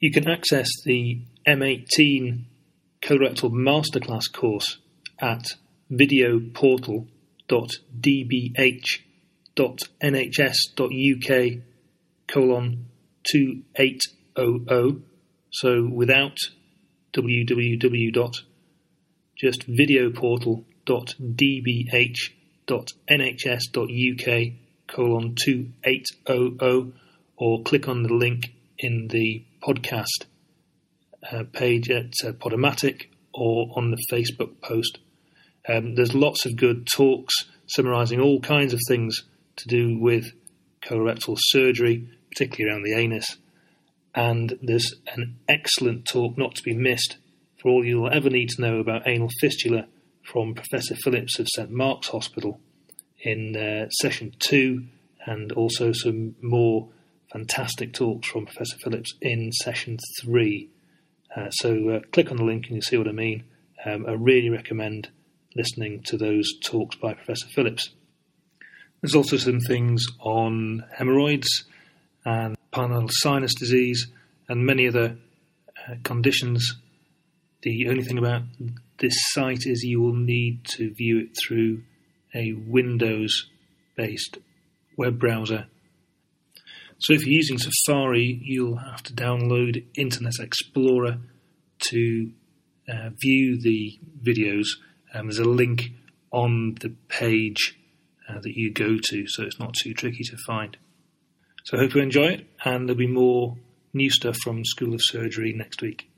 You can access the M18 colorectal masterclass course at videoportal.dbh.nhs.uk colon 2800. So without www. just videoportal.dbh.nhs.uk colon 2800 or click on the link in the podcast uh, page at uh, Podomatic or on the Facebook post. Um, there's lots of good talks summarising all kinds of things to do with colorectal surgery, particularly around the anus. And there's an excellent talk not to be missed for all you'll ever need to know about anal fistula from Professor Phillips of St Mark's Hospital in uh, session two, and also some more fantastic talks from Professor Phillips in session three. Uh, so uh, click on the link and you'll see what I mean. Um, I really recommend listening to those talks by Professor Phillips. There's also some things on hemorrhoids and pilonidal sinus disease and many other uh, conditions. The only thing about this site is you will need to view it through a Windows based web browser. So if you're using Safari, you'll have to download Internet Explorer to uh, view the videos. Um, there's a link on the page uh, that you go to, so it's not too tricky to find. So I hope you enjoy it, and there'll be more new stuff from School of Surgery next week.